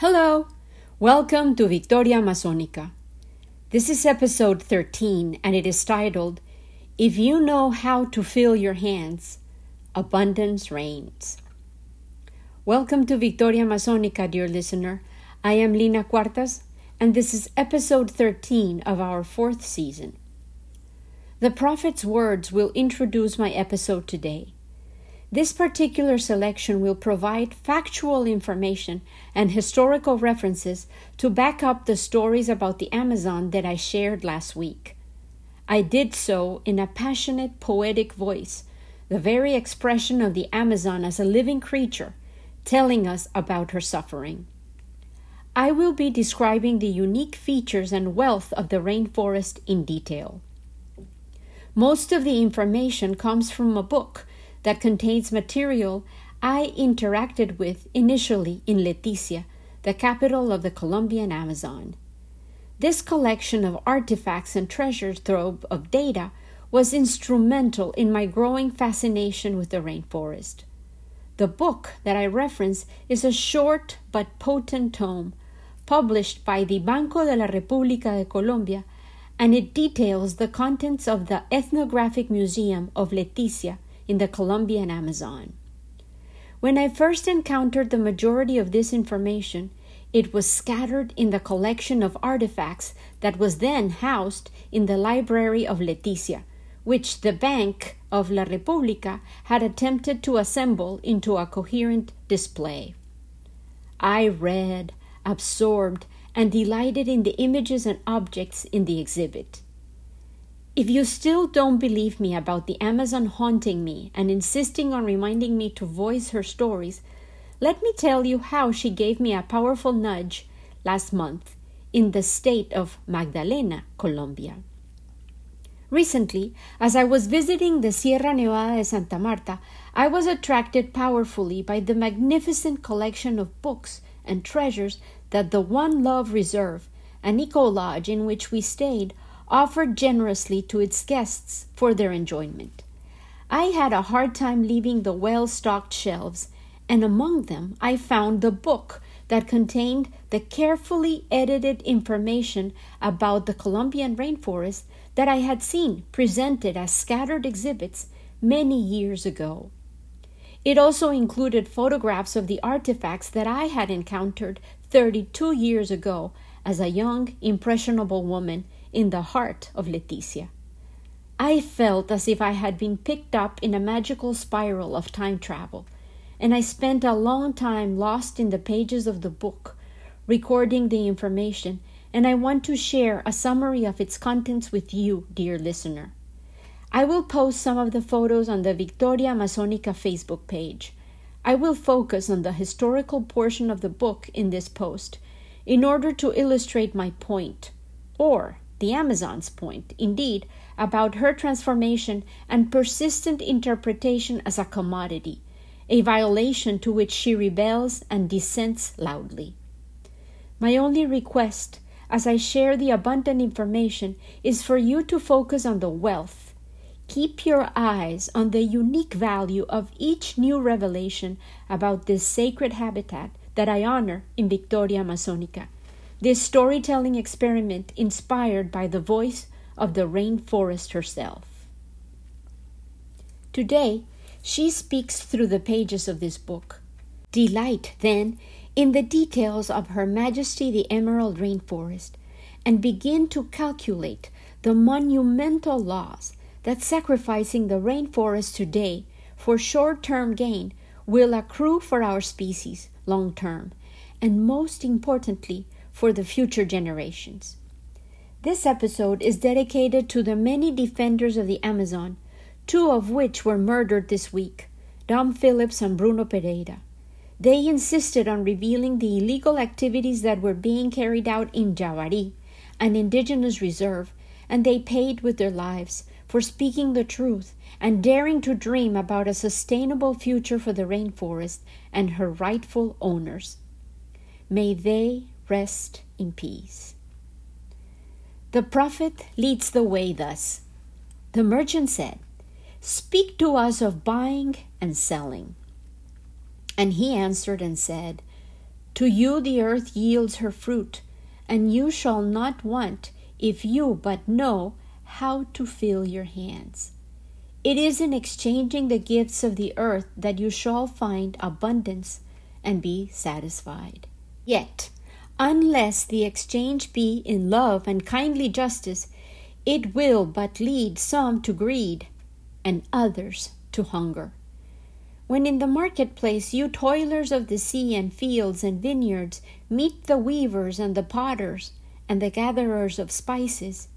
Hello! Welcome to Victoria Amazonica. This is episode 13 and it is titled If You Know How to Fill Your Hands, Abundance Reigns. Welcome to Victoria Amazonica, dear listener. I am Lina Cuartas and this is episode 13 of our fourth season. The Prophet's words will introduce my episode today. This particular selection will provide factual information and historical references to back up the stories about the Amazon that I shared last week. I did so in a passionate, poetic voice, the very expression of the Amazon as a living creature, telling us about her suffering. I will be describing the unique features and wealth of the rainforest in detail. Most of the information comes from a book that contains material I interacted with initially in Leticia, the capital of the Colombian Amazon. This collection of artifacts and treasure trove of data was instrumental in my growing fascination with the rainforest. The book that I reference is a short but potent tome published by the Banco de la República de Colombia, and it details the contents of the Ethnographic Museum of Leticia in the Colombian Amazon. When I first encountered the majority of this information, it was scattered in the collection of artifacts that was then housed in the library of Leticia, which the Bank of La República had attempted to assemble into a coherent display. I read, absorbed, and delighted in the images and objects in the exhibit. If you still don't believe me about the Amazon haunting me and insisting on reminding me to voice her stories, let me tell you how she gave me a powerful nudge last month in the state of Magdalena, Colombia. Recently, as I was visiting the Sierra Nevada de Santa Marta, I was attracted powerfully by the magnificent collection of books and treasures that the One Love Reserve, an eco lodge in which we stayed, offered generously to its guests for their enjoyment. I had a hard time leaving the well stocked shelves, and among them I found the book that contained the carefully edited information about the Colombian rainforest that I had seen presented as scattered exhibits many years ago. It also included photographs of the artifacts that I had encountered 32 years ago as a young, impressionable woman in the heart of Leticia. I felt as if I had been picked up in a magical spiral of time travel, and I spent a long time lost in the pages of the book, recording the information, and I want to share a summary of its contents with you, dear listener. I will post some of the photos on the Victoria Amazonica Facebook page. I will focus on the historical portion of the book in this post in order to illustrate my point, or the Amazon's point, indeed, about her transformation and persistent interpretation as a commodity, a violation to which she rebels and dissents loudly. My only request, as I share the abundant information, is for you to focus on the wealth. Keep your eyes on the unique value of each new revelation about this sacred habitat that I honor in Victoria Amazonica this storytelling experiment inspired by the voice of the rainforest herself. Today, she speaks through the pages of this book. Delight, then, in the details of Her Majesty the Emerald Rainforest and begin to calculate the monumental loss that sacrificing the rainforest today for short term gain will accrue for our species long term, and most importantly, for the future generations. This episode is dedicated to the many defenders of the Amazon, two of which were murdered this week Dom Phillips and Bruno Pereira. They insisted on revealing the illegal activities that were being carried out in Javari, an indigenous reserve, and they paid with their lives for speaking the truth and daring to dream about a sustainable future for the rainforest and her rightful owners. May they rest in peace. The prophet leads the way thus. The merchant said, Speak to us of buying and selling. And he answered and said, To you the earth yields her fruit, and you shall not want if you but know how to fill your hands. It is in exchanging the gifts of the earth that you shall find abundance and be satisfied. Yet, unless the exchange be in love and kindly justice, it will but lead some to greed and others to hunger. When in the marketplace you toilers of the sea and fields and vineyards meet the weavers and the potters and the gatherers of spices,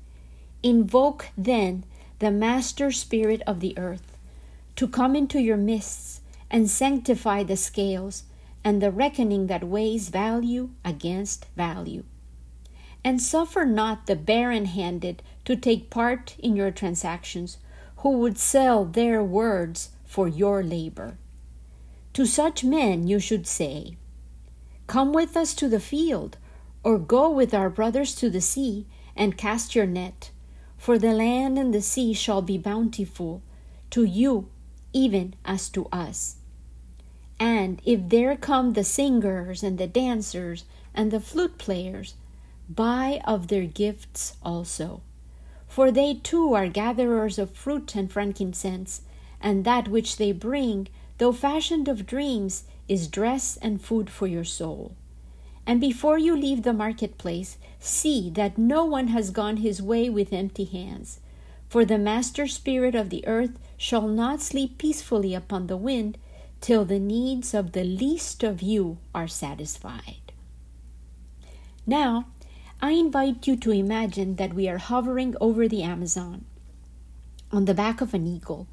invoke then the master spirit of the earth to come into your midst and sanctify the scales and the reckoning that weighs value against value. And suffer not the barren handed to take part in your transactions, who would sell their words for your labor. To such men you should say, Come with us to the field, or go with our brothers to the sea, and cast your net. For the land and the sea shall be bountiful to you, even as to us. And if there come the singers and the dancers and the flute players, buy of their gifts also. For they too are gatherers of fruit and frankincense, and that which they bring though fashioned of dreams, is dress and food for your soul. And before you leave the marketplace, see that no one has gone his way with empty hands. For the master spirit of the earth shall not sleep peacefully upon the wind till the needs of the least of you are satisfied. Now, I invite you to imagine that we are hovering over the Amazon on the back of an eagle,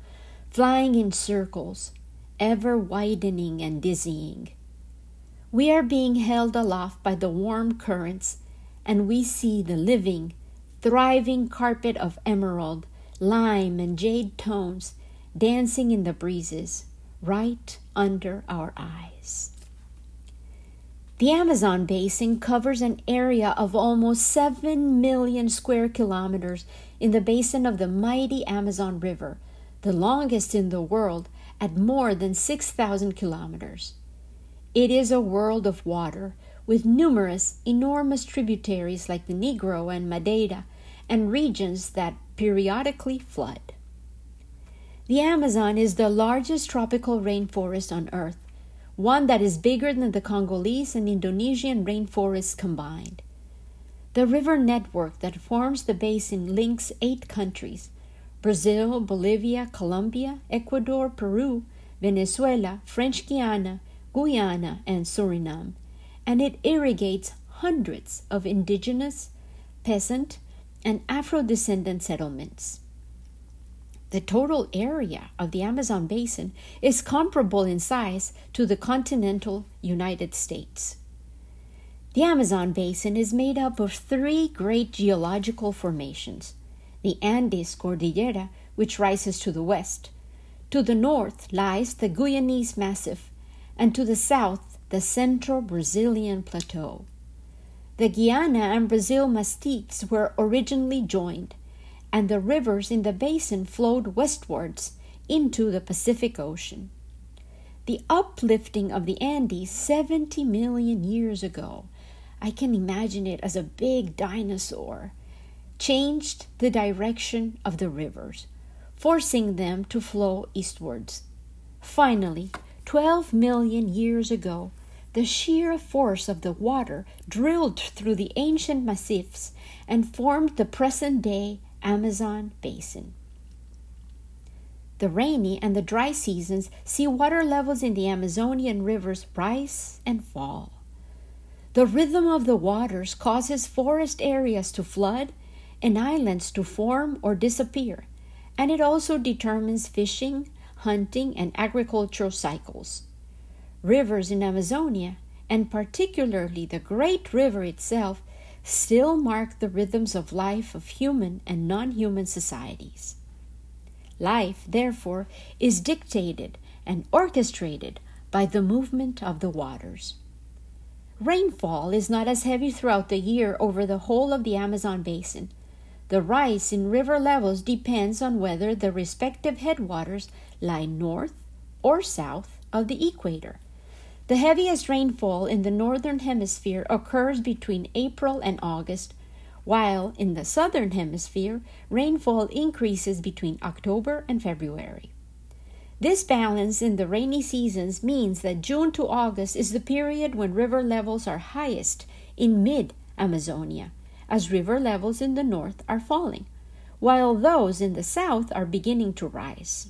flying in circles, ever widening and dizzying. We are being held aloft by the warm currents, and we see the living, thriving carpet of emerald, lime, and jade tones dancing in the breezes right under our eyes. The Amazon basin covers an area of almost 7 million square kilometers in the basin of the mighty Amazon River, the longest in the world at more than 6,000 kilometers. It is a world of water with numerous enormous tributaries like the Negro and Madeira and regions that periodically flood. The Amazon is the largest tropical rainforest on earth, one that is bigger than the Congolese and Indonesian rainforests combined. The river network that forms the basin links eight countries Brazil, Bolivia, Colombia, Ecuador, Peru, Venezuela, French Guiana, Guyana, and Suriname, and it irrigates hundreds of indigenous, peasant, and Afro descendant settlements. The total area of the Amazon basin is comparable in size to the continental United States. The Amazon basin is made up of three great geological formations the Andes Cordillera, which rises to the west. To the north lies the Guyanese Massif, and to the south, the central Brazilian Plateau. The Guiana and Brazil massifs were originally joined, and the rivers in the basin flowed westwards into the Pacific Ocean. The uplifting of the Andes 70 million years ago, I can imagine it as a big dinosaur, changed the direction of the rivers, forcing them to flow eastwards. Finally, 12 million years ago, the sheer force of the water drilled through the ancient massifs and formed the present day Amazon basin. The rainy and the dry seasons see water levels in the Amazonian rivers rise and fall. The rhythm of the waters causes forest areas to flood and islands to form or disappear, and it also determines fishing, hunting, and agricultural cycles. Rivers in Amazonia, and particularly the great river itself, still mark the rhythms of life of human and non human societies. Life, therefore, is dictated and orchestrated by the movement of the waters. Rainfall is not as heavy throughout the year over the whole of the Amazon basin, the rise in river levels depends on whether the respective headwaters lie north or south of the equator. The heaviest rainfall in the northern hemisphere occurs between April and August, while in the southern hemisphere, rainfall increases between October and February. This balance in the rainy seasons means that June to August is the period when river levels are highest in mid Amazonia, as river levels in the north are falling, while those in the south are beginning to rise.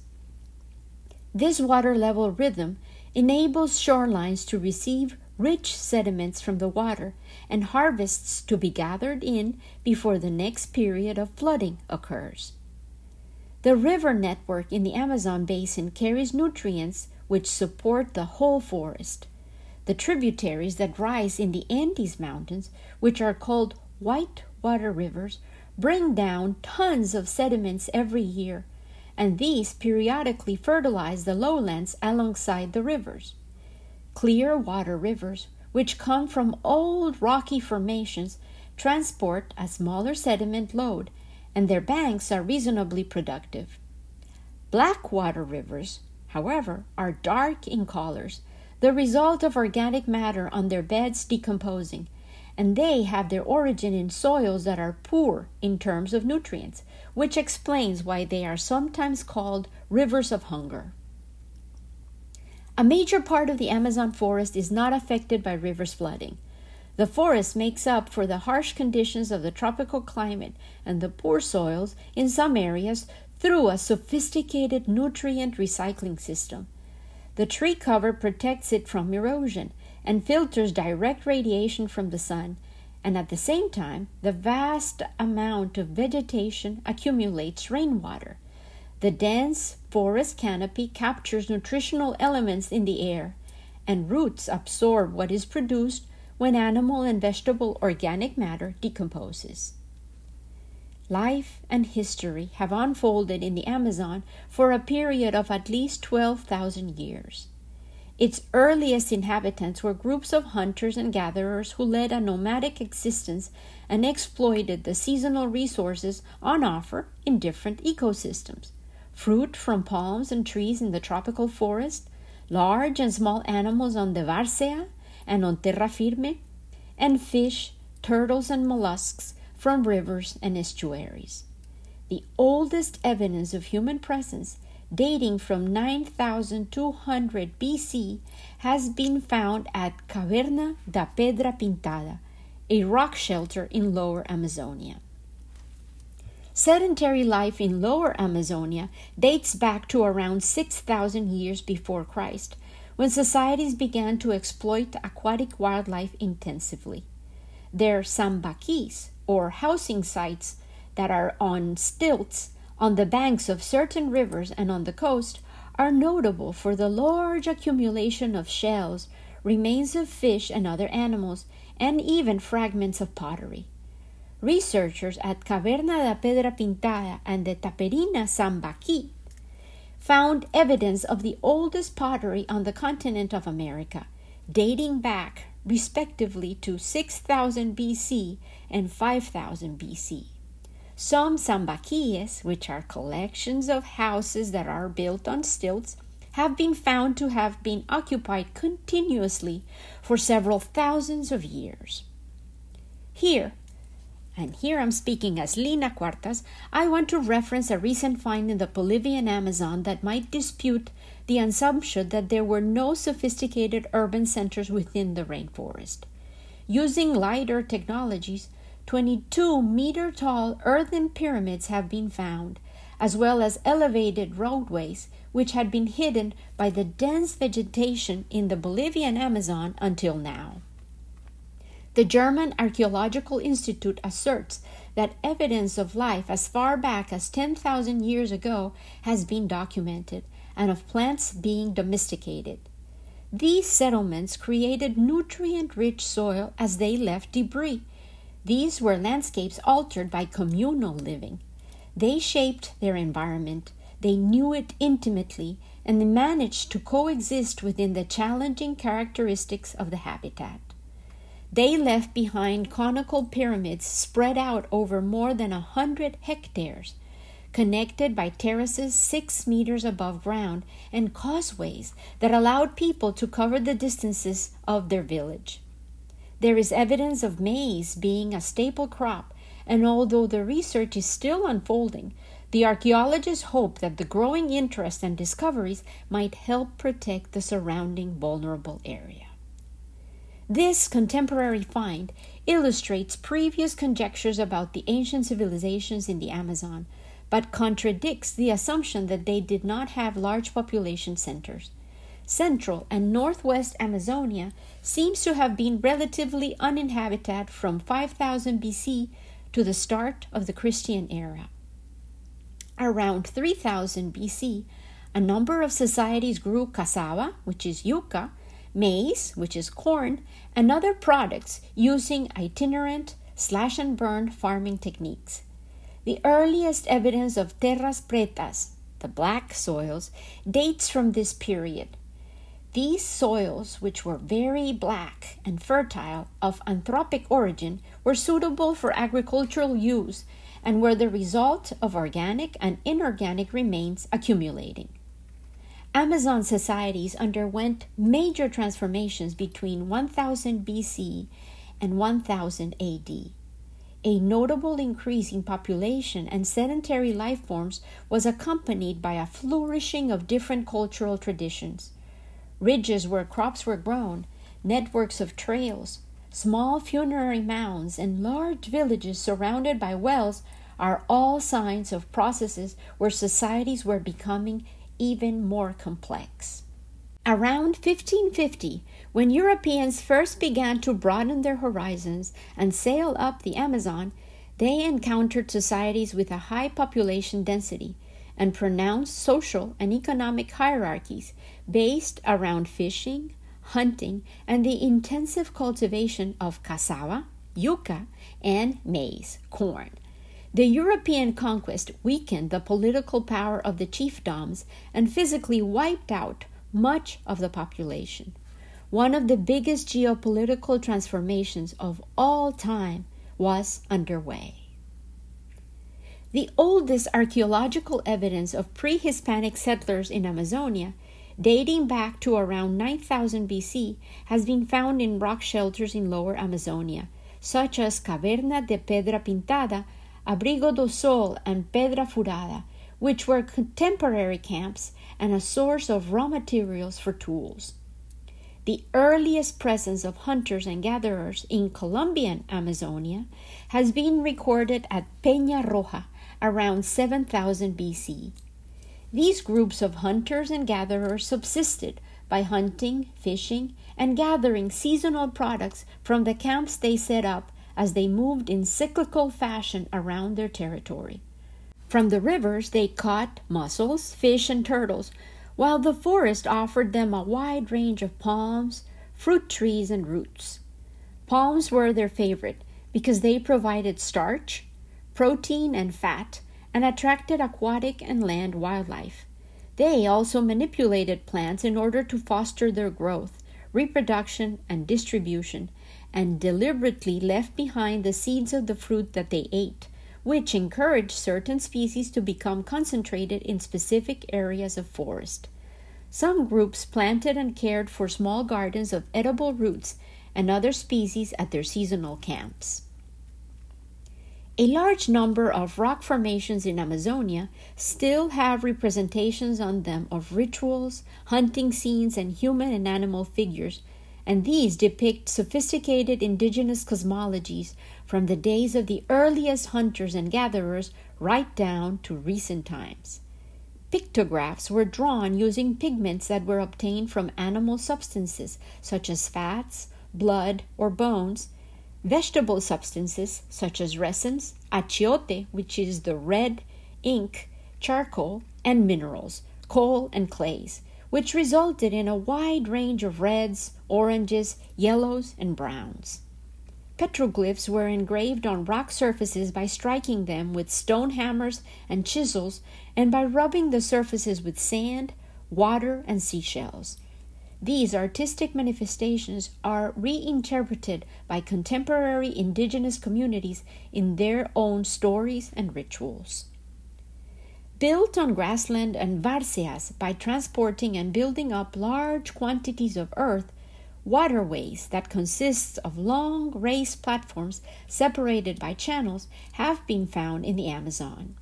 This water level rhythm enables shorelines to receive rich sediments from the water and harvests to be gathered in before the next period of flooding occurs. The river network in the Amazon basin carries nutrients which support the whole forest. The tributaries that rise in the Andes Mountains, which are called white water rivers, bring down tons of sediments every year and these periodically fertilize the lowlands alongside the rivers. Clear water rivers, which come from old rocky formations, transport a smaller sediment load, and their banks are reasonably productive. Black water rivers, however, are dark in colors, the result of organic matter on their beds decomposing, and they have their origin in soils that are poor in terms of nutrients, which explains why they are sometimes called rivers of hunger. A major part of the Amazon forest is not affected by rivers flooding. The forest makes up for the harsh conditions of the tropical climate and the poor soils in some areas through a sophisticated nutrient recycling system. The tree cover protects it from erosion and filters direct radiation from the sun and at the same time, the vast amount of vegetation accumulates rainwater. The dense forest canopy captures nutritional elements in the air, and roots absorb what is produced when animal and vegetable organic matter decomposes. Life and history have unfolded in the Amazon for a period of at least 12,000 years. Its earliest inhabitants were groups of hunters and gatherers who led a nomadic existence and exploited the seasonal resources on offer in different ecosystems. Fruit from palms and trees in the tropical forest, large and small animals on the Várzea and on terra firme, and fish, turtles, and mollusks from rivers and estuaries. The oldest evidence of human presence dating from 9200 BC has been found at Caverna da Pedra Pintada, a rock shelter in Lower Amazonia. Sedentary life in Lower Amazonia dates back to around 6,000 years before Christ, when societies began to exploit aquatic wildlife intensively. Their sambaquis, or housing sites that are on stilts, on the banks of certain rivers and on the coast are notable for the large accumulation of shells, remains of fish and other animals, and even fragments of pottery. Researchers at Caverna da Pedra Pintada and the Taperinha Sambaqui found evidence of the oldest pottery on the continent of America, dating back respectively to 6000 BC and 5000 BC. Some sambaquillas, which are collections of houses that are built on stilts, have been found to have been occupied continuously for several thousands of years. Here, and here I'm speaking as Lina Cuartas, I want to reference a recent find in the Bolivian Amazon that might dispute the assumption that there were no sophisticated urban centers within the rainforest. Using LIDAR technologies, 22 meter tall earthen pyramids have been found, as well as elevated roadways which had been hidden by the dense vegetation in the Bolivian Amazon until now. The German Archaeological Institute asserts that evidence of life as far back as 10,000 years ago has been documented and of plants being domesticated. These settlements created nutrient rich soil as they left debris these were landscapes altered by communal living. They shaped their environment, they knew it intimately, and they managed to coexist within the challenging characteristics of the habitat. They left behind conical pyramids spread out over more than a hundred hectares, connected by terraces six meters above ground and causeways that allowed people to cover the distances of their village. There is evidence of maize being a staple crop, and although the research is still unfolding, the archaeologists hope that the growing interest and discoveries might help protect the surrounding vulnerable area. This contemporary find illustrates previous conjectures about the ancient civilizations in the Amazon, but contradicts the assumption that they did not have large population centers. Central and northwest Amazonia seems to have been relatively uninhabited from 5000 BC to the start of the Christian era. Around 3000 BC, a number of societies grew cassava, which is yucca, maize, which is corn, and other products using itinerant slash and burn farming techniques. The earliest evidence of terras pretas, the black soils, dates from this period. These soils, which were very black and fertile, of anthropic origin, were suitable for agricultural use and were the result of organic and inorganic remains accumulating. Amazon societies underwent major transformations between 1000 BC and 1000 AD. A notable increase in population and sedentary life forms was accompanied by a flourishing of different cultural traditions. Ridges where crops were grown, networks of trails, small funerary mounds, and large villages surrounded by wells are all signs of processes where societies were becoming even more complex. Around 1550, when Europeans first began to broaden their horizons and sail up the Amazon, they encountered societies with a high population density and pronounced social and economic hierarchies based around fishing, hunting, and the intensive cultivation of cassava, yucca, and maize, corn. The European conquest weakened the political power of the chiefdoms and physically wiped out much of the population. One of the biggest geopolitical transformations of all time was underway. The oldest archaeological evidence of pre Hispanic settlers in Amazonia, dating back to around 9000 BC, has been found in rock shelters in lower Amazonia, such as Caverna de Pedra Pintada Abrigo do Sol, and Pedra Furada, which were contemporary camps and a source of raw materials for tools. The earliest presence of hunters and gatherers in Colombian Amazonia has been recorded at Peña Roja around 7000 BC. These groups of hunters and gatherers subsisted by hunting, fishing, and gathering seasonal products from the camps they set up as they moved in cyclical fashion around their territory. From the rivers, they caught mussels, fish, and turtles, while the forest offered them a wide range of palms, fruit trees, and roots. Palms were their favorite because they provided starch, protein, and fat, and attracted aquatic and land wildlife. They also manipulated plants in order to foster their growth, reproduction, and distribution, and deliberately left behind the seeds of the fruit that they ate, which encouraged certain species to become concentrated in specific areas of forest. Some groups planted and cared for small gardens of edible roots and other species at their seasonal camps. A large number of rock formations in Amazonia still have representations on them of rituals, hunting scenes, and human and animal figures and these depict sophisticated indigenous cosmologies from the days of the earliest hunters and gatherers right down to recent times. Pictographs were drawn using pigments that were obtained from animal substances such as fats, blood, or bones, vegetable substances such as resins, achiote, which is the red ink, charcoal, and minerals, coal and clays, which resulted in a wide range of reds, oranges, yellows, and browns. Petroglyphs were engraved on rock surfaces by striking them with stone hammers and chisels and by rubbing the surfaces with sand, water, and seashells. These artistic manifestations are reinterpreted by contemporary indigenous communities in their own stories and rituals. built on grassland and varzeas by transporting and building up large quantities of earth, waterways that consist of long raised platforms separated by channels have been found in the Amazon.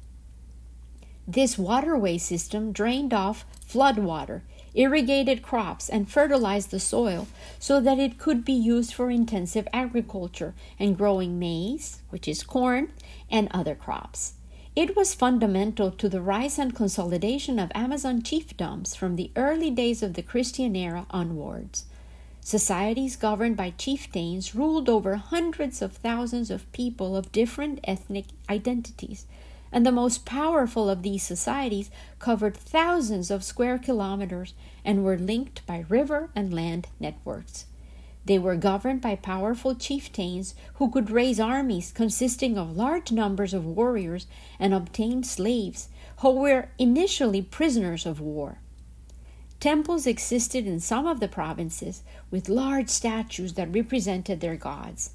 This waterway system drained off flood water, irrigated crops, and fertilized the soil so that it could be used for intensive agriculture and growing maize, which is corn, and other crops. It was fundamental to the rise and consolidation of Amazon chiefdoms from the early days of the Christian era onwards. Societies governed by chieftains ruled over hundreds of thousands of people of different ethnic identities, and the most powerful of these societies covered thousands of square kilometers and were linked by river and land networks. They were governed by powerful chieftains who could raise armies consisting of large numbers of warriors and obtain slaves who were initially prisoners of war. Temples existed in some of the provinces with large statues that represented their gods.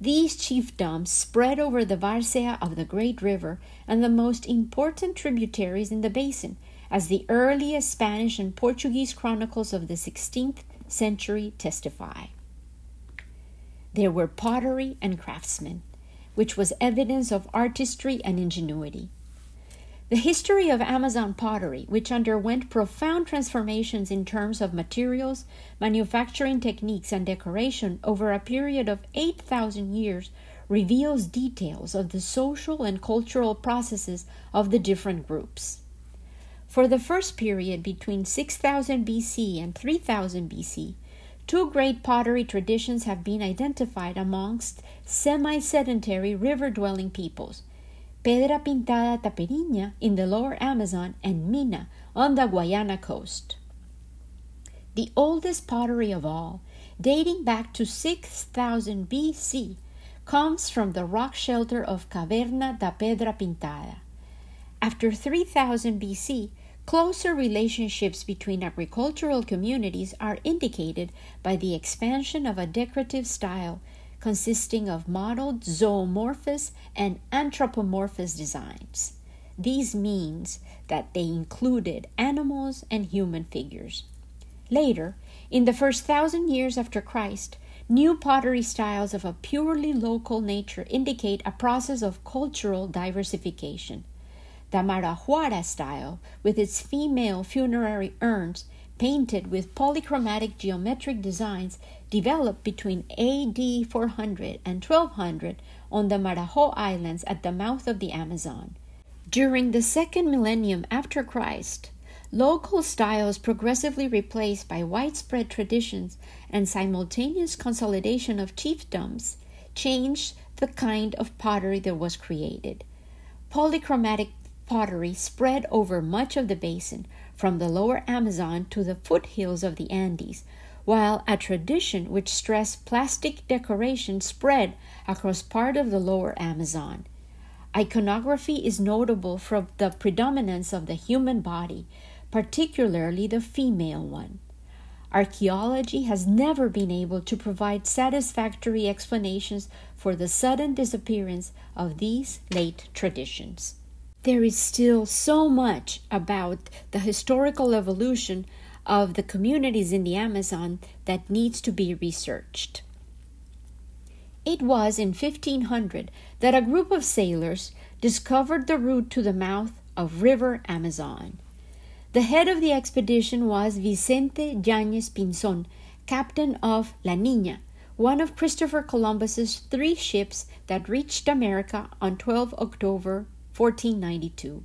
These chiefdoms spread over the Varzea of the great river and the most important tributaries in the basin, as the earliest Spanish and Portuguese chronicles of the 16th century testify. There were pottery and craftsmen, which was evidence of artistry and ingenuity. The history of Amazon pottery, which underwent profound transformations in terms of materials, manufacturing techniques, and decoration over a period of 8,000 years, reveals details of the social and cultural processes of the different groups. For the first period between 6000 BC and 3000 BC, Two great pottery traditions have been identified amongst semi sedentary river dwelling peoples Pedra Pintada Taperinha in the lower Amazon and Mina on the Guayana coast. The oldest pottery of all, dating back to 6000 BC, comes from the rock shelter of Caverna da Pedra Pintada. After 3000 BC, Closer relationships between agricultural communities are indicated by the expansion of a decorative style consisting of modeled zoomorphous and anthropomorphous designs. These means that they included animals and human figures. Later, in the first thousand years after Christ, new pottery styles of a purely local nature indicate a process of cultural diversification. The Marajoara style, with its female funerary urns painted with polychromatic geometric designs, developed between AD 400 and 1200 on the Marajo Islands at the mouth of the Amazon. During the second millennium after Christ, local styles progressively replaced by widespread traditions and simultaneous consolidation of chiefdoms changed the kind of pottery that was created. Polychromatic pottery spread over much of the basin, from the lower Amazon to the foothills of the Andes, while a tradition which stressed plastic decoration spread across part of the lower Amazon. Iconography is notable for the predominance of the human body, particularly the female one. Archaeology has never been able to provide satisfactory explanations for the sudden disappearance of these late traditions there is still so much about the historical evolution of the communities in the Amazon that needs to be researched. It was in 1500 that a group of sailors discovered the route to the mouth of River Amazon. The head of the expedition was Vicente Yañez Pinzon, captain of La Niña, one of Christopher Columbus's three ships that reached America on 12 October 1492.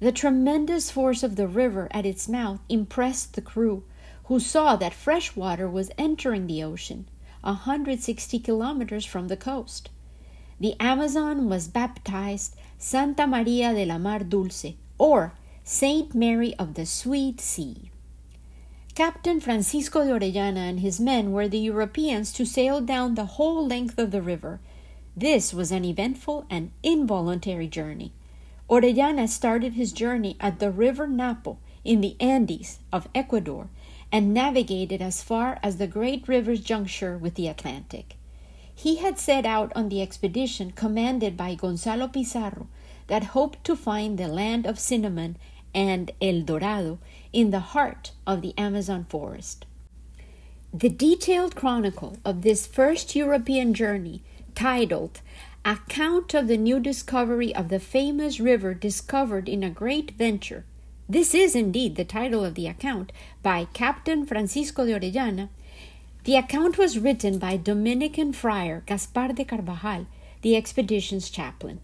The tremendous force of the river at its mouth impressed the crew, who saw that fresh water was entering the ocean, a 160 kilometers from the coast. The Amazon was baptized Santa Maria de la Mar Dulce, or Saint Mary of the Sweet Sea. Captain Francisco de Orellana and his men were the Europeans to sail down the whole length of the river this was an eventful and involuntary journey. Orellana started his journey at the river Napo in the Andes of Ecuador and navigated as far as the great river's juncture with the Atlantic. He had set out on the expedition commanded by Gonzalo Pizarro, that hoped to find the land of cinnamon and El Dorado in the heart of the Amazon forest. The detailed chronicle of this first European journey, titled Account of the New Discovery of the Famous River Discovered in a Great Venture, this is indeed the title of the account by Captain Francisco de Orellana. The account was written by Dominican friar Gaspar de Carvajal, the expedition's chaplain.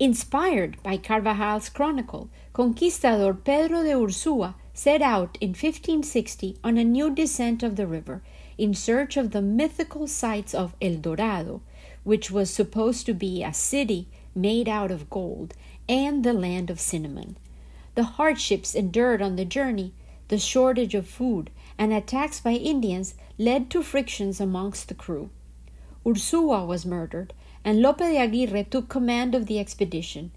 Inspired by Carvajal's chronicle, Conquistador Pedro de Ursua set out in 1560 on a new descent of the river in search of the mythical sites of El Dorado, which was supposed to be a city made out of gold, and the land of cinnamon. The hardships endured on the journey, the shortage of food, and attacks by Indians led to frictions amongst the crew. Ursua was murdered, and Lope de Aguirre took command of the expedition.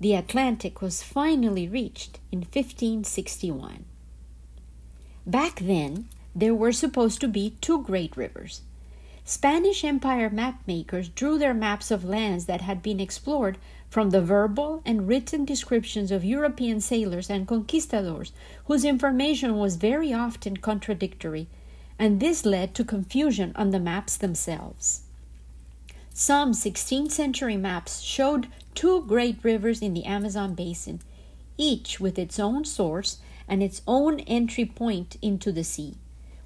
The Atlantic was finally reached in 1561. Back then, there were supposed to be two great rivers. Spanish Empire mapmakers drew their maps of lands that had been explored from the verbal and written descriptions of European sailors and conquistadors, whose information was very often contradictory, and this led to confusion on the maps themselves. Some 16th century maps showed two great rivers in the Amazon basin, each with its own source and its own entry point into the sea.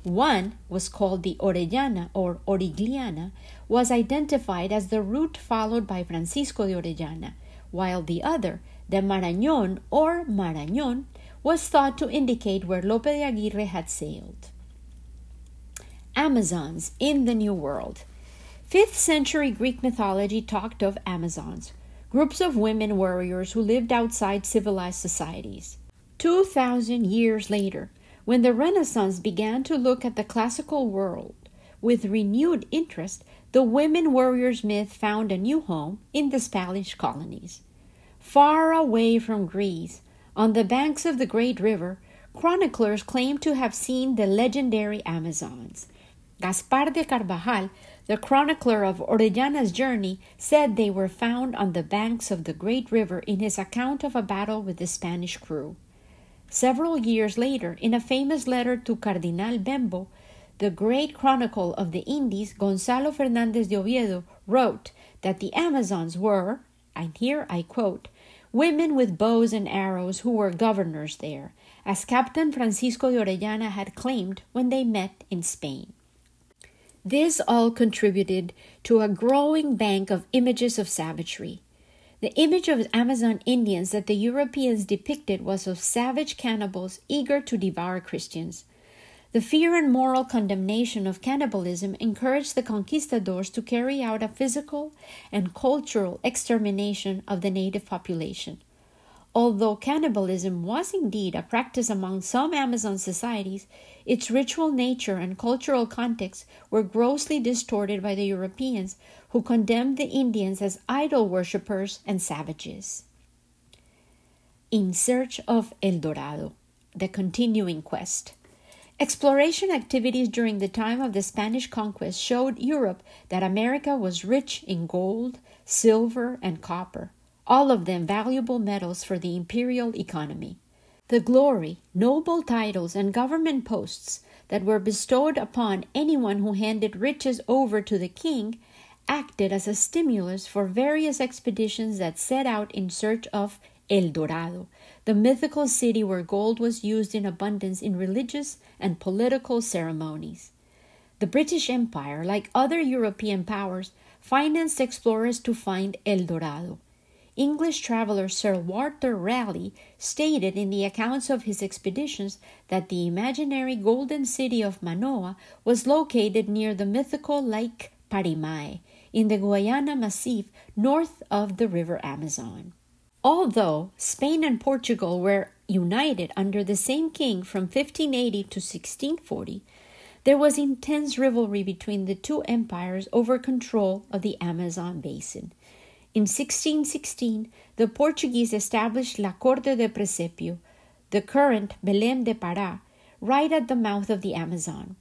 One was called the Orellana or Origliana, was identified as the route followed by Francisco de Orellana, while the other, the Marañón or Marañón, was thought to indicate where Lope de Aguirre had sailed. Amazons in the New World. Fifth century Greek mythology talked of Amazons, groups of women warriors who lived outside civilized societies. Two thousand years later, when the Renaissance began to look at the classical world with renewed interest, the women warriors myth found a new home in the Spanish colonies. Far away from Greece, on the banks of the great river, chroniclers claim to have seen the legendary Amazons. Gaspar de Carvajal the chronicler of Orellana's journey said they were found on the banks of the great river in his account of a battle with the Spanish crew. Several years later, in a famous letter to Cardinal Bembo, the great chronicle of the Indies, Gonzalo Fernandez de Oviedo, wrote that the Amazons were, and here I quote, women with bows and arrows who were governors there, as Captain Francisco de Orellana had claimed when they met in Spain. This all contributed to a growing bank of images of savagery. The image of Amazon Indians that the Europeans depicted was of savage cannibals eager to devour Christians. The fear and moral condemnation of cannibalism encouraged the conquistadors to carry out a physical and cultural extermination of the native population. Although cannibalism was indeed a practice among some Amazon societies, its ritual nature and cultural context were grossly distorted by the Europeans, who condemned the Indians as idol worshippers and savages. In Search of El Dorado, the continuing quest. Exploration activities during the time of the Spanish conquest showed Europe that America was rich in gold, silver, and copper all of them valuable metals for the imperial economy. The glory, noble titles, and government posts that were bestowed upon anyone who handed riches over to the king acted as a stimulus for various expeditions that set out in search of El Dorado, the mythical city where gold was used in abundance in religious and political ceremonies. The British Empire, like other European powers, financed explorers to find El Dorado. English traveler Sir Walter Raleigh stated in the accounts of his expeditions that the imaginary golden city of Manoa was located near the mythical Lake Parimai in the Guayana Massif north of the river Amazon. Although Spain and Portugal were united under the same king from 1580 to 1640, there was intense rivalry between the two empires over control of the Amazon basin. In 1616, the Portuguese established La Corte de Presépio, the current Belém de Pará, right at the mouth of the Amazon.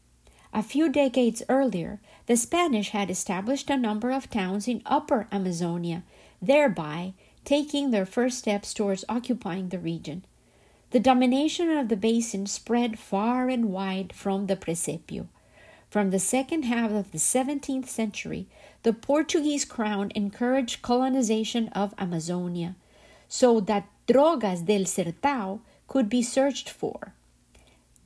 A few decades earlier, the Spanish had established a number of towns in Upper Amazonia, thereby taking their first steps towards occupying the region. The domination of the basin spread far and wide from the Presepio. From the second half of the 17th century, the Portuguese crown encouraged colonization of Amazonia, so that drogas del sertão could be searched for.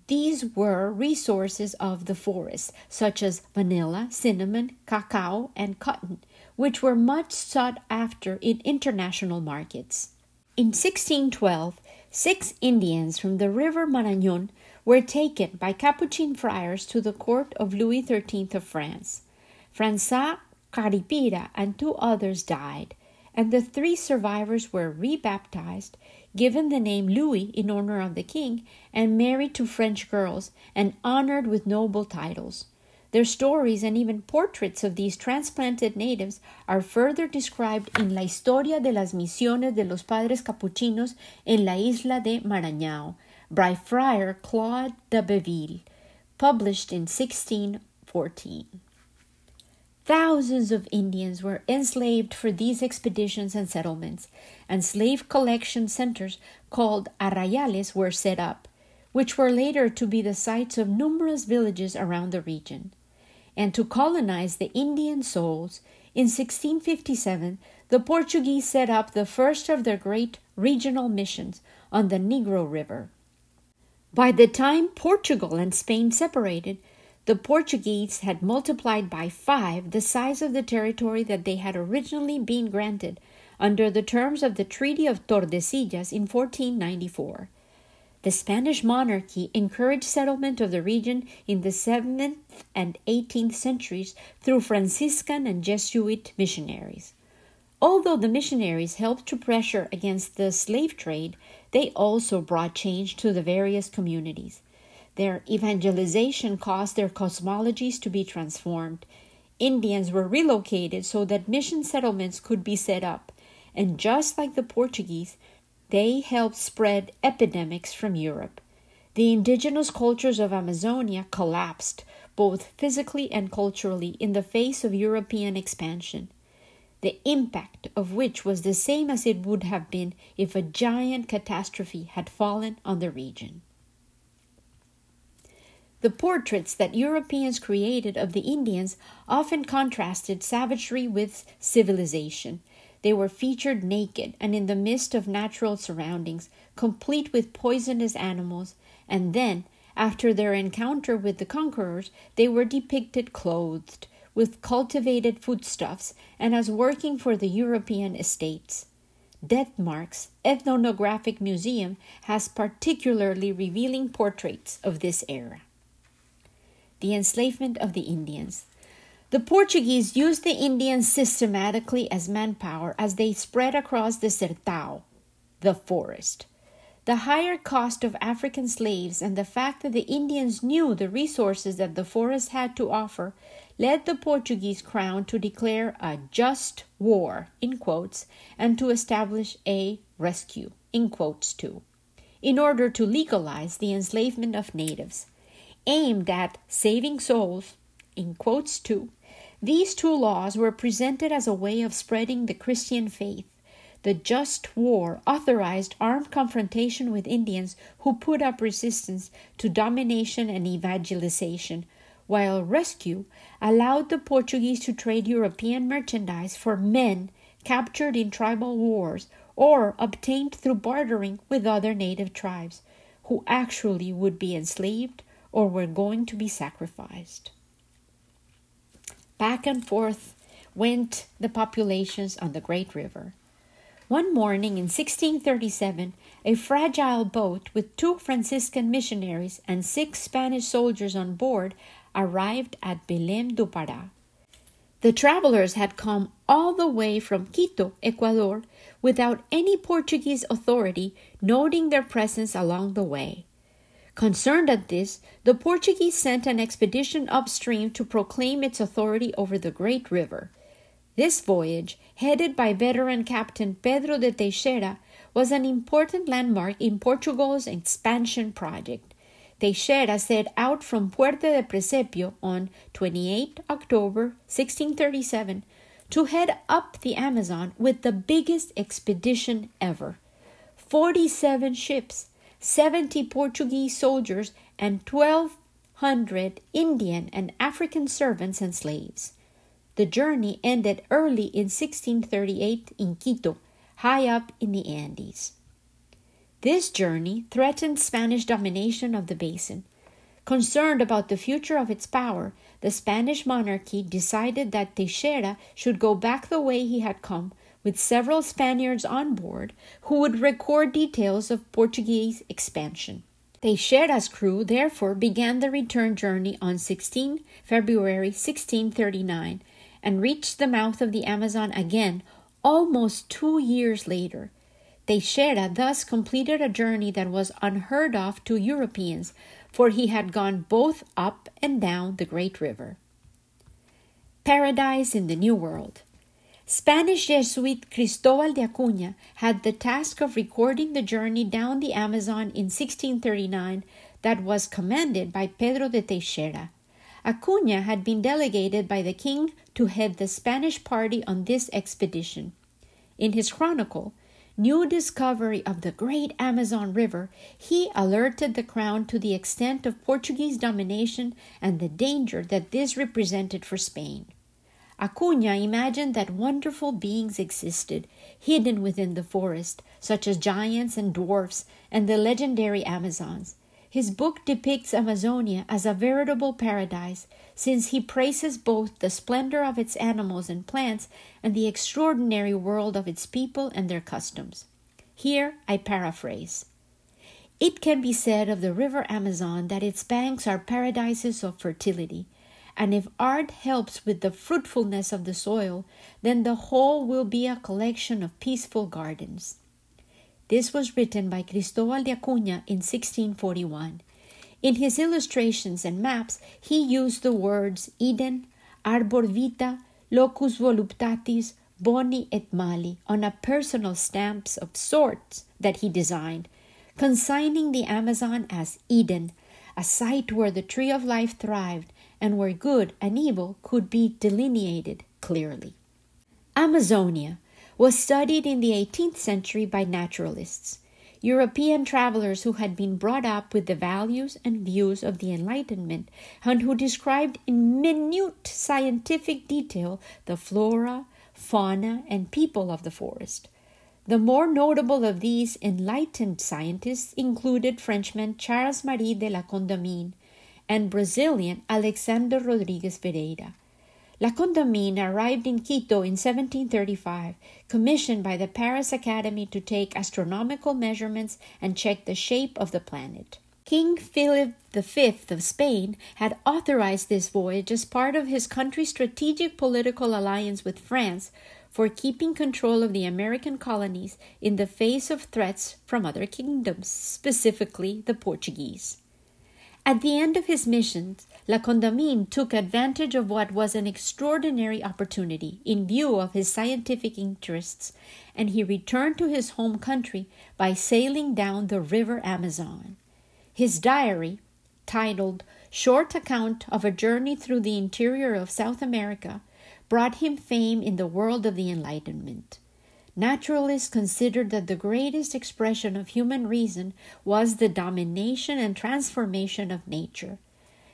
These were resources of the forest, such as vanilla, cinnamon, cacao, and cotton, which were much sought after in international markets. In 1612, six Indians from the river Marañón were taken by Capuchin friars to the court of Louis XIII of France. François Caripira and two others died, and the three survivors were rebaptized, given the name Louis in honor of the king, and married to French girls, and honored with noble titles. Their stories and even portraits of these transplanted natives are further described in La Historia de las Misiones de los Padres Capuchinos en la Isla de Marañao by Friar Claude d'Abbeville, published in 1614. Thousands of Indians were enslaved for these expeditions and settlements, and slave collection centers called arrayales were set up, which were later to be the sites of numerous villages around the region. And to colonize the Indian souls, in 1657 the Portuguese set up the first of their great regional missions on the Negro River. By the time Portugal and Spain separated, the Portuguese had multiplied by five the size of the territory that they had originally been granted under the terms of the Treaty of Tordesillas in 1494. The Spanish monarchy encouraged settlement of the region in the 7th and 18th centuries through Franciscan and Jesuit missionaries. Although the missionaries helped to pressure against the slave trade, they also brought change to the various communities. Their evangelization caused their cosmologies to be transformed. Indians were relocated so that mission settlements could be set up, and just like the Portuguese, they helped spread epidemics from Europe. The indigenous cultures of Amazonia collapsed, both physically and culturally, in the face of European expansion, the impact of which was the same as it would have been if a giant catastrophe had fallen on the region. The portraits that Europeans created of the Indians often contrasted savagery with civilization. They were featured naked and in the midst of natural surroundings, complete with poisonous animals, and then, after their encounter with the conquerors, they were depicted clothed, with cultivated foodstuffs, and as working for the European estates. Denmark's Ethnographic Museum has particularly revealing portraits of this era the enslavement of the Indians. The Portuguese used the Indians systematically as manpower as they spread across the Sertão, the forest. The higher cost of African slaves and the fact that the Indians knew the resources that the forest had to offer led the Portuguese crown to declare a just war, in quotes, and to establish a rescue, in quotes, too, in order to legalize the enslavement of natives aimed at saving souls, in quotes too, these two laws were presented as a way of spreading the Christian faith. The just war authorized armed confrontation with Indians who put up resistance to domination and evangelization, while rescue allowed the Portuguese to trade European merchandise for men captured in tribal wars or obtained through bartering with other native tribes, who actually would be enslaved or were going to be sacrificed. Back and forth went the populations on the great river. One morning in 1637, a fragile boat with two Franciscan missionaries and six Spanish soldiers on board arrived at Belém do Pará. The travelers had come all the way from Quito, Ecuador, without any Portuguese authority noting their presence along the way. Concerned at this, the Portuguese sent an expedition upstream to proclaim its authority over the great river. This voyage, headed by veteran Captain Pedro de Teixeira, was an important landmark in Portugal's expansion project. Teixeira set out from Puerto de Presepio on 28 October 1637 to head up the Amazon with the biggest expedition ever 47 ships, 70 Portuguese soldiers, and 1,200 Indian and African servants and slaves. The journey ended early in 1638 in Quito, high up in the Andes. This journey threatened Spanish domination of the basin. Concerned about the future of its power, the Spanish monarchy decided that Teixeira should go back the way he had come, with several Spaniards on board who would record details of Portuguese expansion. the Teixeira's crew therefore began the return journey on 16 February 1639 and reached the mouth of the Amazon again almost two years later. The Teixeira thus completed a journey that was unheard of to Europeans, for he had gone both up and down the great river. Paradise in the New World. Spanish Jesuit Cristobal de Acuña had the task of recording the journey down the Amazon in 1639 that was commanded by Pedro de Teixeira. Acuña had been delegated by the king to head the Spanish party on this expedition. In his chronicle, New Discovery of the Great Amazon River, he alerted the crown to the extent of Portuguese domination and the danger that this represented for Spain. Acuña imagined that wonderful beings existed, hidden within the forest, such as giants and dwarfs and the legendary Amazons. His book depicts Amazonia as a veritable paradise, since he praises both the splendor of its animals and plants and the extraordinary world of its people and their customs. Here I paraphrase. It can be said of the river Amazon that its banks are paradises of fertility, and if art helps with the fruitfulness of the soil, then the whole will be a collection of peaceful gardens. This was written by Cristobal de Acuña in 1641. In his illustrations and maps, he used the words Eden, Arbor Vitae, Locus Voluptatis, Boni et Mali on a personal stamps of sorts that he designed, consigning the Amazon as Eden, a site where the tree of life thrived and where good and evil could be delineated clearly. Amazonia was studied in the 18th century by naturalists, European travelers who had been brought up with the values and views of the Enlightenment and who described in minute scientific detail the flora, fauna, and people of the forest. The more notable of these enlightened scientists included Frenchman Charles Marie de la Condamine and Brazilian Alexander Rodrigues Ferreira. La Condamine arrived in Quito in 1735, commissioned by the Paris Academy to take astronomical measurements and check the shape of the planet. King Philip V of Spain had authorized this voyage as part of his country's strategic political alliance with France for keeping control of the American colonies in the face of threats from other kingdoms, specifically the Portuguese. At the end of his missions, La Condamine took advantage of what was an extraordinary opportunity in view of his scientific interests, and he returned to his home country by sailing down the river Amazon. His diary, titled Short Account of a Journey Through the Interior of South America, brought him fame in the world of the Enlightenment. Naturalists considered that the greatest expression of human reason was the domination and transformation of nature.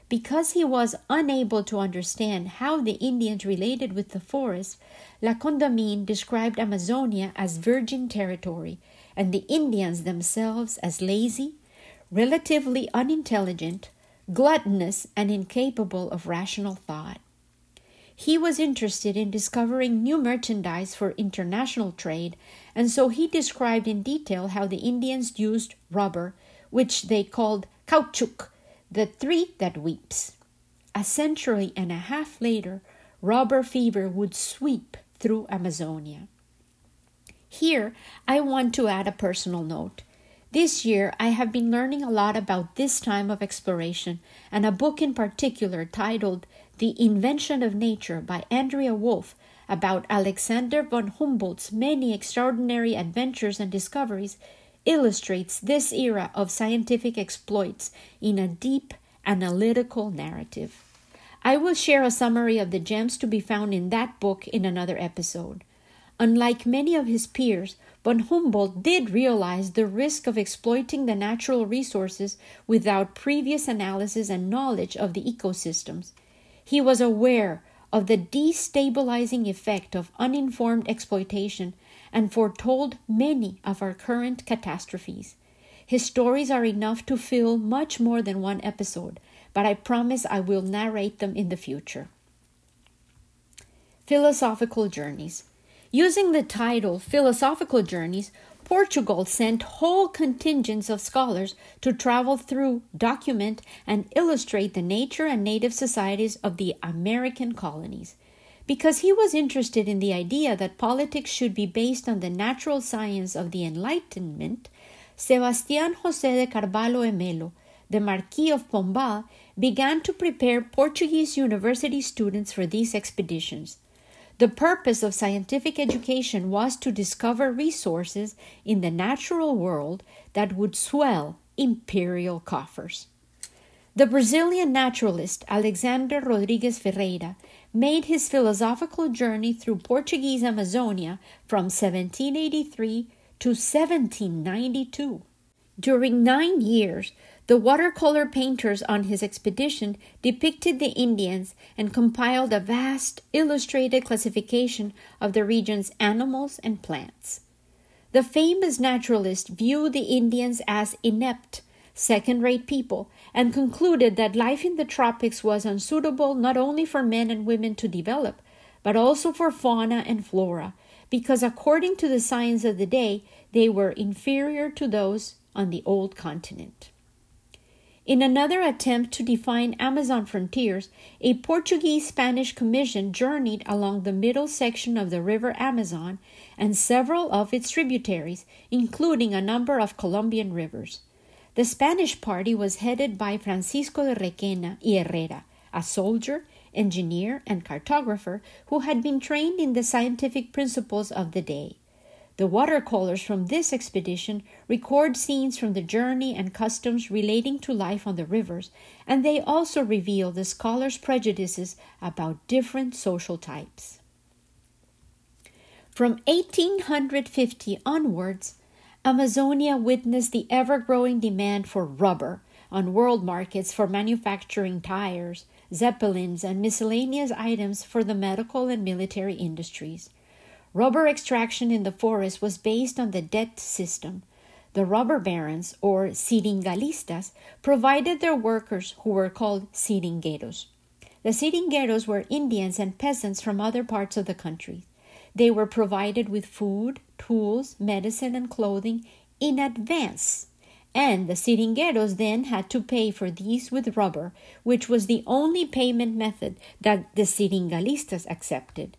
Because he was unable to understand how the Indians related with the forest, La Condamine described Amazonia as virgin territory and the Indians themselves as lazy, relatively unintelligent, gluttonous, and incapable of rational thought. He was interested in discovering new merchandise for international trade, and so he described in detail how the Indians used rubber, which they called caoutchouc, the tree that weeps. A century and a half later, rubber fever would sweep through Amazonia. Here, I want to add a personal note. This year, I have been learning a lot about this time of exploration, and a book in particular titled The Invention of Nature by Andrea Wulf about Alexander von Humboldt's many extraordinary adventures and discoveries illustrates this era of scientific exploits in a deep analytical narrative. I will share a summary of the gems to be found in that book in another episode. Unlike many of his peers, von Humboldt did realize the risk of exploiting the natural resources without previous analysis and knowledge of the ecosystems. He was aware of the destabilizing effect of uninformed exploitation and foretold many of our current catastrophes. His stories are enough to fill much more than one episode, but I promise I will narrate them in the future. Philosophical Journeys Using the title Philosophical Journeys, Portugal sent whole contingents of scholars to travel through, document, and illustrate the nature and native societies of the American colonies. Because he was interested in the idea that politics should be based on the natural science of the Enlightenment, Sebastián José de Carvalho e Melo, the Marquis of Pombal, began to prepare Portuguese university students for these expeditions. The purpose of scientific education was to discover resources in the natural world that would swell imperial coffers. The Brazilian naturalist Alexander Rodrigues Ferreira made his philosophical journey through Portuguese Amazonia from 1783 to 1792. During nine years, the watercolor painters on his expedition depicted the Indians and compiled a vast illustrated classification of the region's animals and plants. The famous naturalist viewed the Indians as inept, second rate people and concluded that life in the tropics was unsuitable not only for men and women to develop, but also for fauna and flora, because according to the science of the day, they were inferior to those on the old continent. In another attempt to define Amazon frontiers, a Portuguese Spanish commission journeyed along the middle section of the river Amazon and several of its tributaries, including a number of Colombian rivers. The Spanish party was headed by Francisco de Requena y Herrera, a soldier, engineer, and cartographer who had been trained in the scientific principles of the day. The watercolors from this expedition record scenes from the journey and customs relating to life on the rivers, and they also reveal the scholar's prejudices about different social types. From 1850 onwards, Amazonia witnessed the ever growing demand for rubber on world markets for manufacturing tires, zeppelins, and miscellaneous items for the medical and military industries. Rubber extraction in the forest was based on the debt system. The rubber barons, or seringalistas, provided their workers, who were called seringueiros. The seringueiros were Indians and peasants from other parts of the country. They were provided with food, tools, medicine, and clothing in advance. And the seringueiros then had to pay for these with rubber, which was the only payment method that the seringalistas accepted.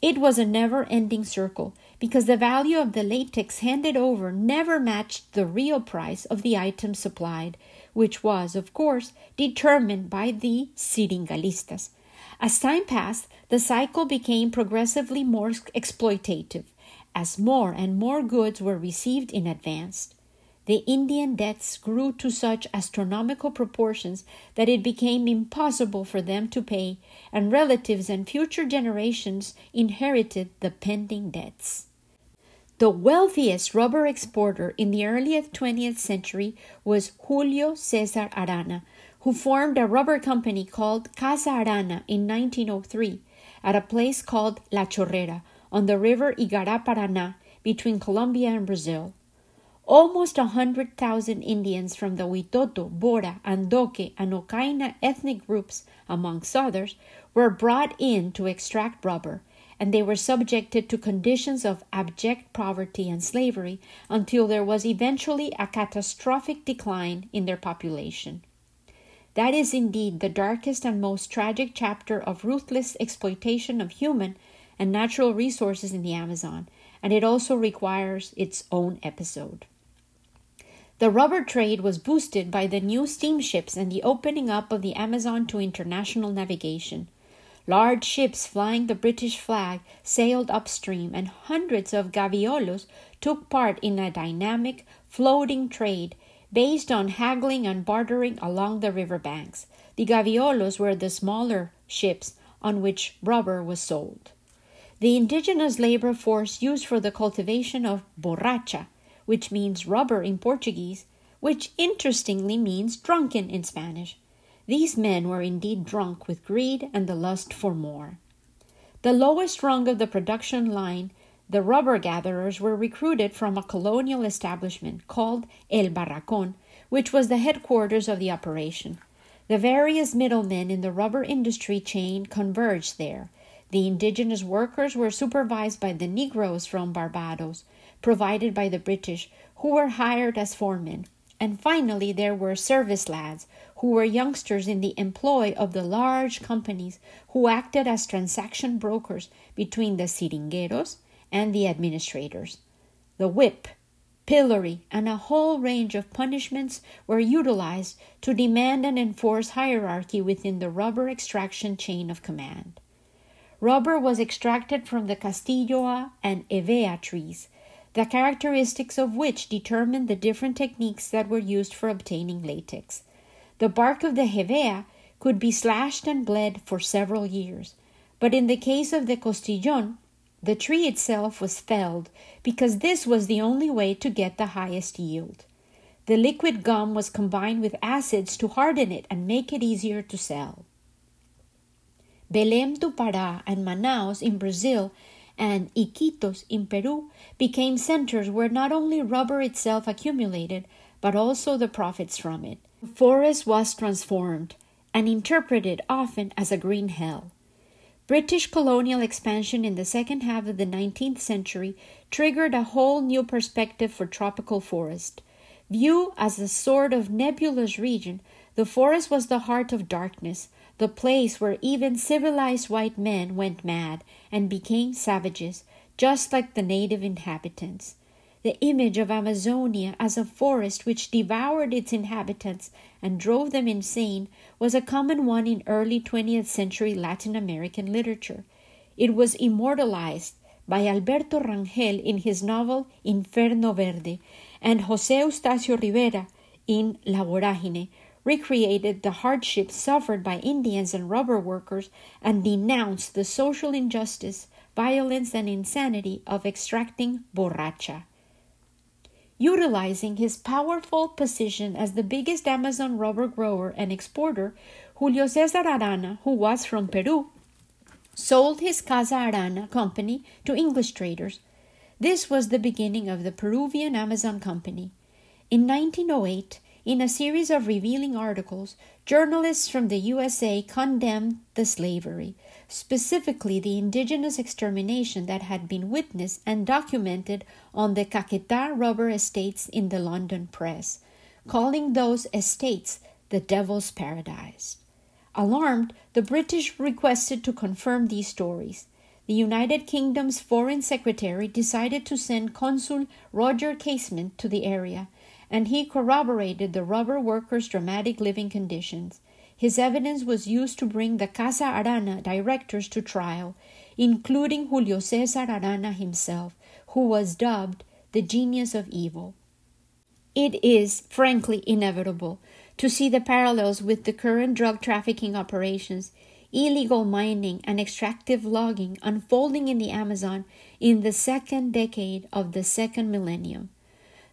It was a never ending circle because the value of the latex handed over never matched the real price of the item supplied, which was, of course, determined by the seringalistas. As time passed, the cycle became progressively more exploitative, as more and more goods were received in advance the Indian debts grew to such astronomical proportions that it became impossible for them to pay, and relatives and future generations inherited the pending debts. The wealthiest rubber exporter in the early 20th century was Julio Cesar Arana, who formed a rubber company called Casa Arana in 1903 at a place called La Chorrera on the river Igará Paraná between Colombia and Brazil. Almost a hundred thousand Indians from the Witoto, Bora, Andoque, and Okaina ethnic groups, amongst others, were brought in to extract rubber, and they were subjected to conditions of abject poverty and slavery until there was eventually a catastrophic decline in their population. That is indeed the darkest and most tragic chapter of ruthless exploitation of human and natural resources in the Amazon, and it also requires its own episode. The rubber trade was boosted by the new steamships and the opening up of the Amazon to international navigation. Large ships flying the British flag sailed upstream, and hundreds of gaviolos took part in a dynamic, floating trade based on haggling and bartering along the river banks. The gaviolos were the smaller ships on which rubber was sold. The indigenous labor force used for the cultivation of borracha, which means rubber in Portuguese, which interestingly means drunken in Spanish. These men were indeed drunk with greed and the lust for more. The lowest rung of the production line, the rubber gatherers, were recruited from a colonial establishment called El Barracon, which was the headquarters of the operation. The various middlemen in the rubber industry chain converged there. The indigenous workers were supervised by the Negroes from Barbados, provided by the British, who were hired as foremen. And finally, there were service lads, who were youngsters in the employ of the large companies who acted as transaction brokers between the siringueros and the administrators. The whip, pillory, and a whole range of punishments were utilized to demand and enforce hierarchy within the rubber extraction chain of command. Rubber was extracted from the Castilloa and Hevea trees, the characteristics of which determined the different techniques that were used for obtaining latex. The bark of the Hevea could be slashed and bled for several years, but in the case of the Costillon, the tree itself was felled because this was the only way to get the highest yield. The liquid gum was combined with acids to harden it and make it easier to sell. Belém do Pará and Manaus in Brazil and Iquitos in Peru became centers where not only rubber itself accumulated, but also the profits from it. The forest was transformed and interpreted often as a green hell. British colonial expansion in the second half of the 19th century triggered a whole new perspective for tropical forest. Viewed as a sort of nebulous region, the forest was the heart of darkness, the place where even civilized white men went mad and became savages, just like the native inhabitants. The image of Amazonia as a forest which devoured its inhabitants and drove them insane was a common one in early 20th century Latin American literature. It was immortalized by Alberto Rangel in his novel Inferno Verde, and José Eustasio Rivera in La Vorágine recreated the hardships suffered by Indians and rubber workers and denounced the social injustice, violence, and insanity of extracting borracha. Utilizing his powerful position as the biggest Amazon rubber grower and exporter, Julio Cesar Arana, who was from Peru, sold his Casa Arana company to English traders. This was the beginning of the Peruvian Amazon Company. In 1908, in a series of revealing articles, journalists from the USA condemned the slavery, specifically the indigenous extermination that had been witnessed and documented on the Caquetá rubber estates in the London press, calling those estates the devil's paradise. Alarmed, the British requested to confirm these stories. The United Kingdom's Foreign Secretary decided to send Consul Roger Casement to the area and he corroborated the rubber workers' dramatic living conditions. His evidence was used to bring the Casa Arana directors to trial, including Julio Cesar Arana himself, who was dubbed the genius of evil. It is, frankly, inevitable to see the parallels with the current drug trafficking operations, illegal mining, and extractive logging unfolding in the Amazon in the second decade of the second millennium.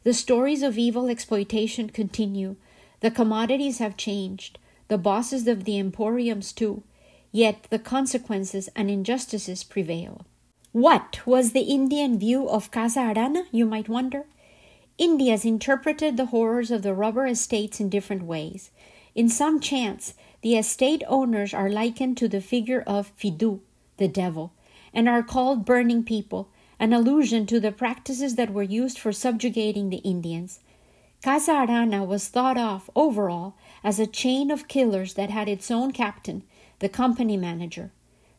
The stories of evil exploitation continue. The commodities have changed, the bosses of the emporiums too, yet the consequences and injustices prevail. What was the Indian view of Casa Arana, you might wonder? Indians interpreted the horrors of the rubber estates in different ways. In some chants, the estate owners are likened to the figure of Fidu, the devil, and are called burning people, an allusion to the practices that were used for subjugating the Indians. Casa Arana was thought of overall as a chain of killers that had its own captain, the company manager.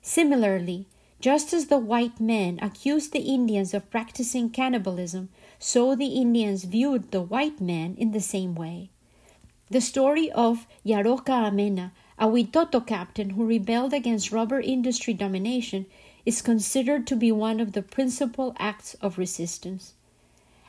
Similarly, just as the white men accused the Indians of practicing cannibalism, so the Indians viewed the white men in the same way. The story of Yaroka Amena, a Witoto captain who rebelled against rubber industry domination, is considered to be one of the principal acts of resistance.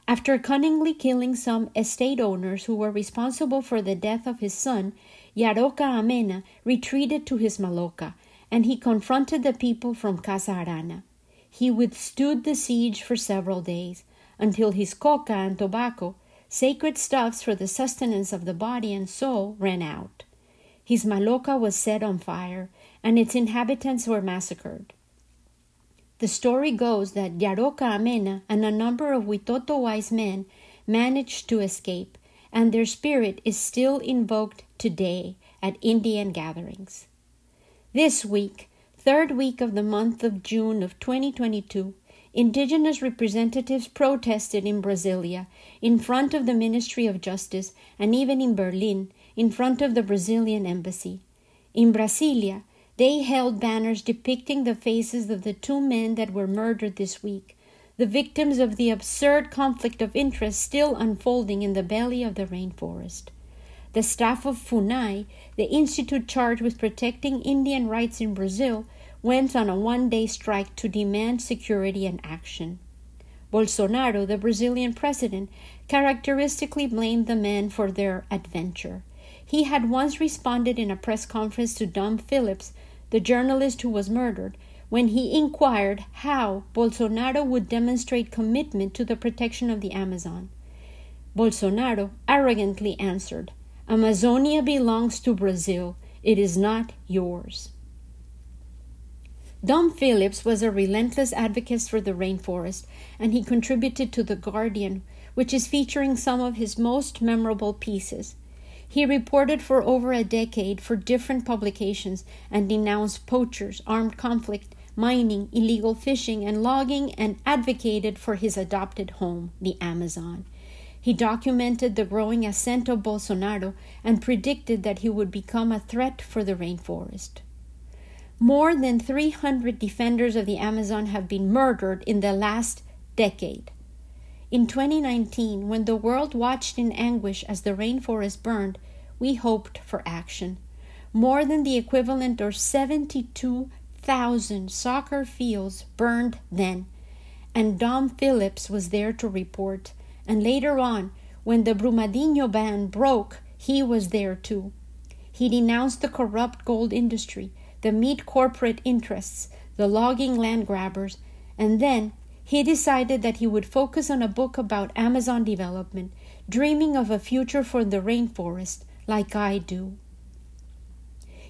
After cunningly killing some estate owners who were responsible for the death of his son, Yaroka Amena retreated to his maloca, and he confronted the people from Casa Arana. He withstood the siege for several days, until his coca and tobacco, sacred stuffs for the sustenance of the body and soul, ran out. His maloca was set on fire, and its inhabitants were massacred. The story goes that Yaroka Amena and a number of Witoto wise men managed to escape, and their spirit is still invoked today at Indian gatherings. This week, third week of the month of June of 2022, indigenous representatives protested in Brasilia, in front of the Ministry of Justice, and even in Berlin, in front of the Brazilian embassy. In Brasilia, they held banners depicting the faces of the two men that were murdered this week, the victims of the absurd conflict of interest still unfolding in the belly of the rainforest. The staff of FUNAI, the institute charged with protecting Indian rights in Brazil, went on a one day strike to demand security and action. Bolsonaro, the Brazilian president, characteristically blamed the men for their adventure. He had once responded in a press conference to Dom Phillips, the journalist who was murdered, when he inquired how Bolsonaro would demonstrate commitment to the protection of the Amazon. Bolsonaro arrogantly answered, Amazonia belongs to Brazil, it is not yours. Dom Phillips was a relentless advocate for the rainforest, and he contributed to The Guardian, which is featuring some of his most memorable pieces. He reported for over a decade for different publications and denounced poachers, armed conflict, mining, illegal fishing, and logging, and advocated for his adopted home, the Amazon. He documented the growing ascent of Bolsonaro and predicted that he would become a threat for the rainforest. More than 300 defenders of the Amazon have been murdered in the last decade. In 2019, when the world watched in anguish as the rainforest burned, we hoped for action. More than the equivalent of 72,000 soccer fields burned then, and Dom Phillips was there to report. And later on, when the Brumadinho ban broke, he was there too. He denounced the corrupt gold industry, the meat corporate interests, the logging land grabbers, and then he decided that he would focus on a book about Amazon development, dreaming of a future for the rainforest like I do.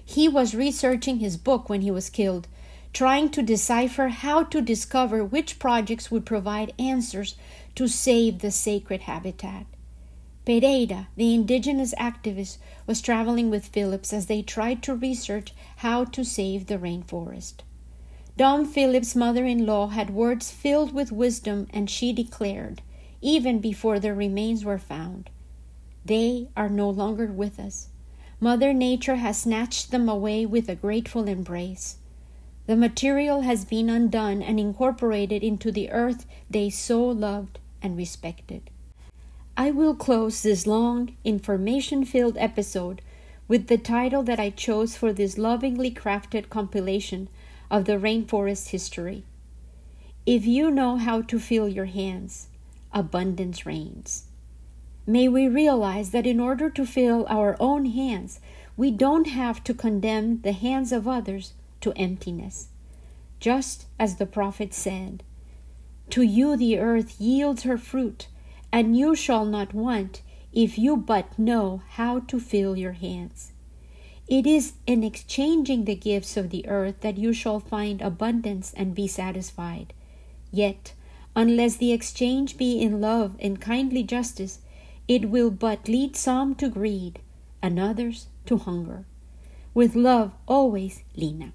He was researching his book when he was killed, trying to decipher how to discover which projects would provide answers to save the sacred habitat. Pereira, the indigenous activist, was traveling with Phillips as they tried to research how to save the rainforest. Dom Phillips' mother in law had words filled with wisdom, and she declared, even before their remains were found, They are no longer with us. Mother Nature has snatched them away with a grateful embrace. The material has been undone and incorporated into the earth they so loved and respected. I will close this long, information filled episode with the title that I chose for this lovingly crafted compilation of the rainforest history. If you know how to fill your hands, abundance reigns. May we realize that in order to fill our own hands, we don't have to condemn the hands of others to emptiness. Just as the prophet said, To you the earth yields her fruit, and you shall not want if you but know how to fill your hands. It is in exchanging the gifts of the earth that you shall find abundance and be satisfied. Yet, unless the exchange be in love and kindly justice, it will but lead some to greed and others to hunger. With love always, Lina.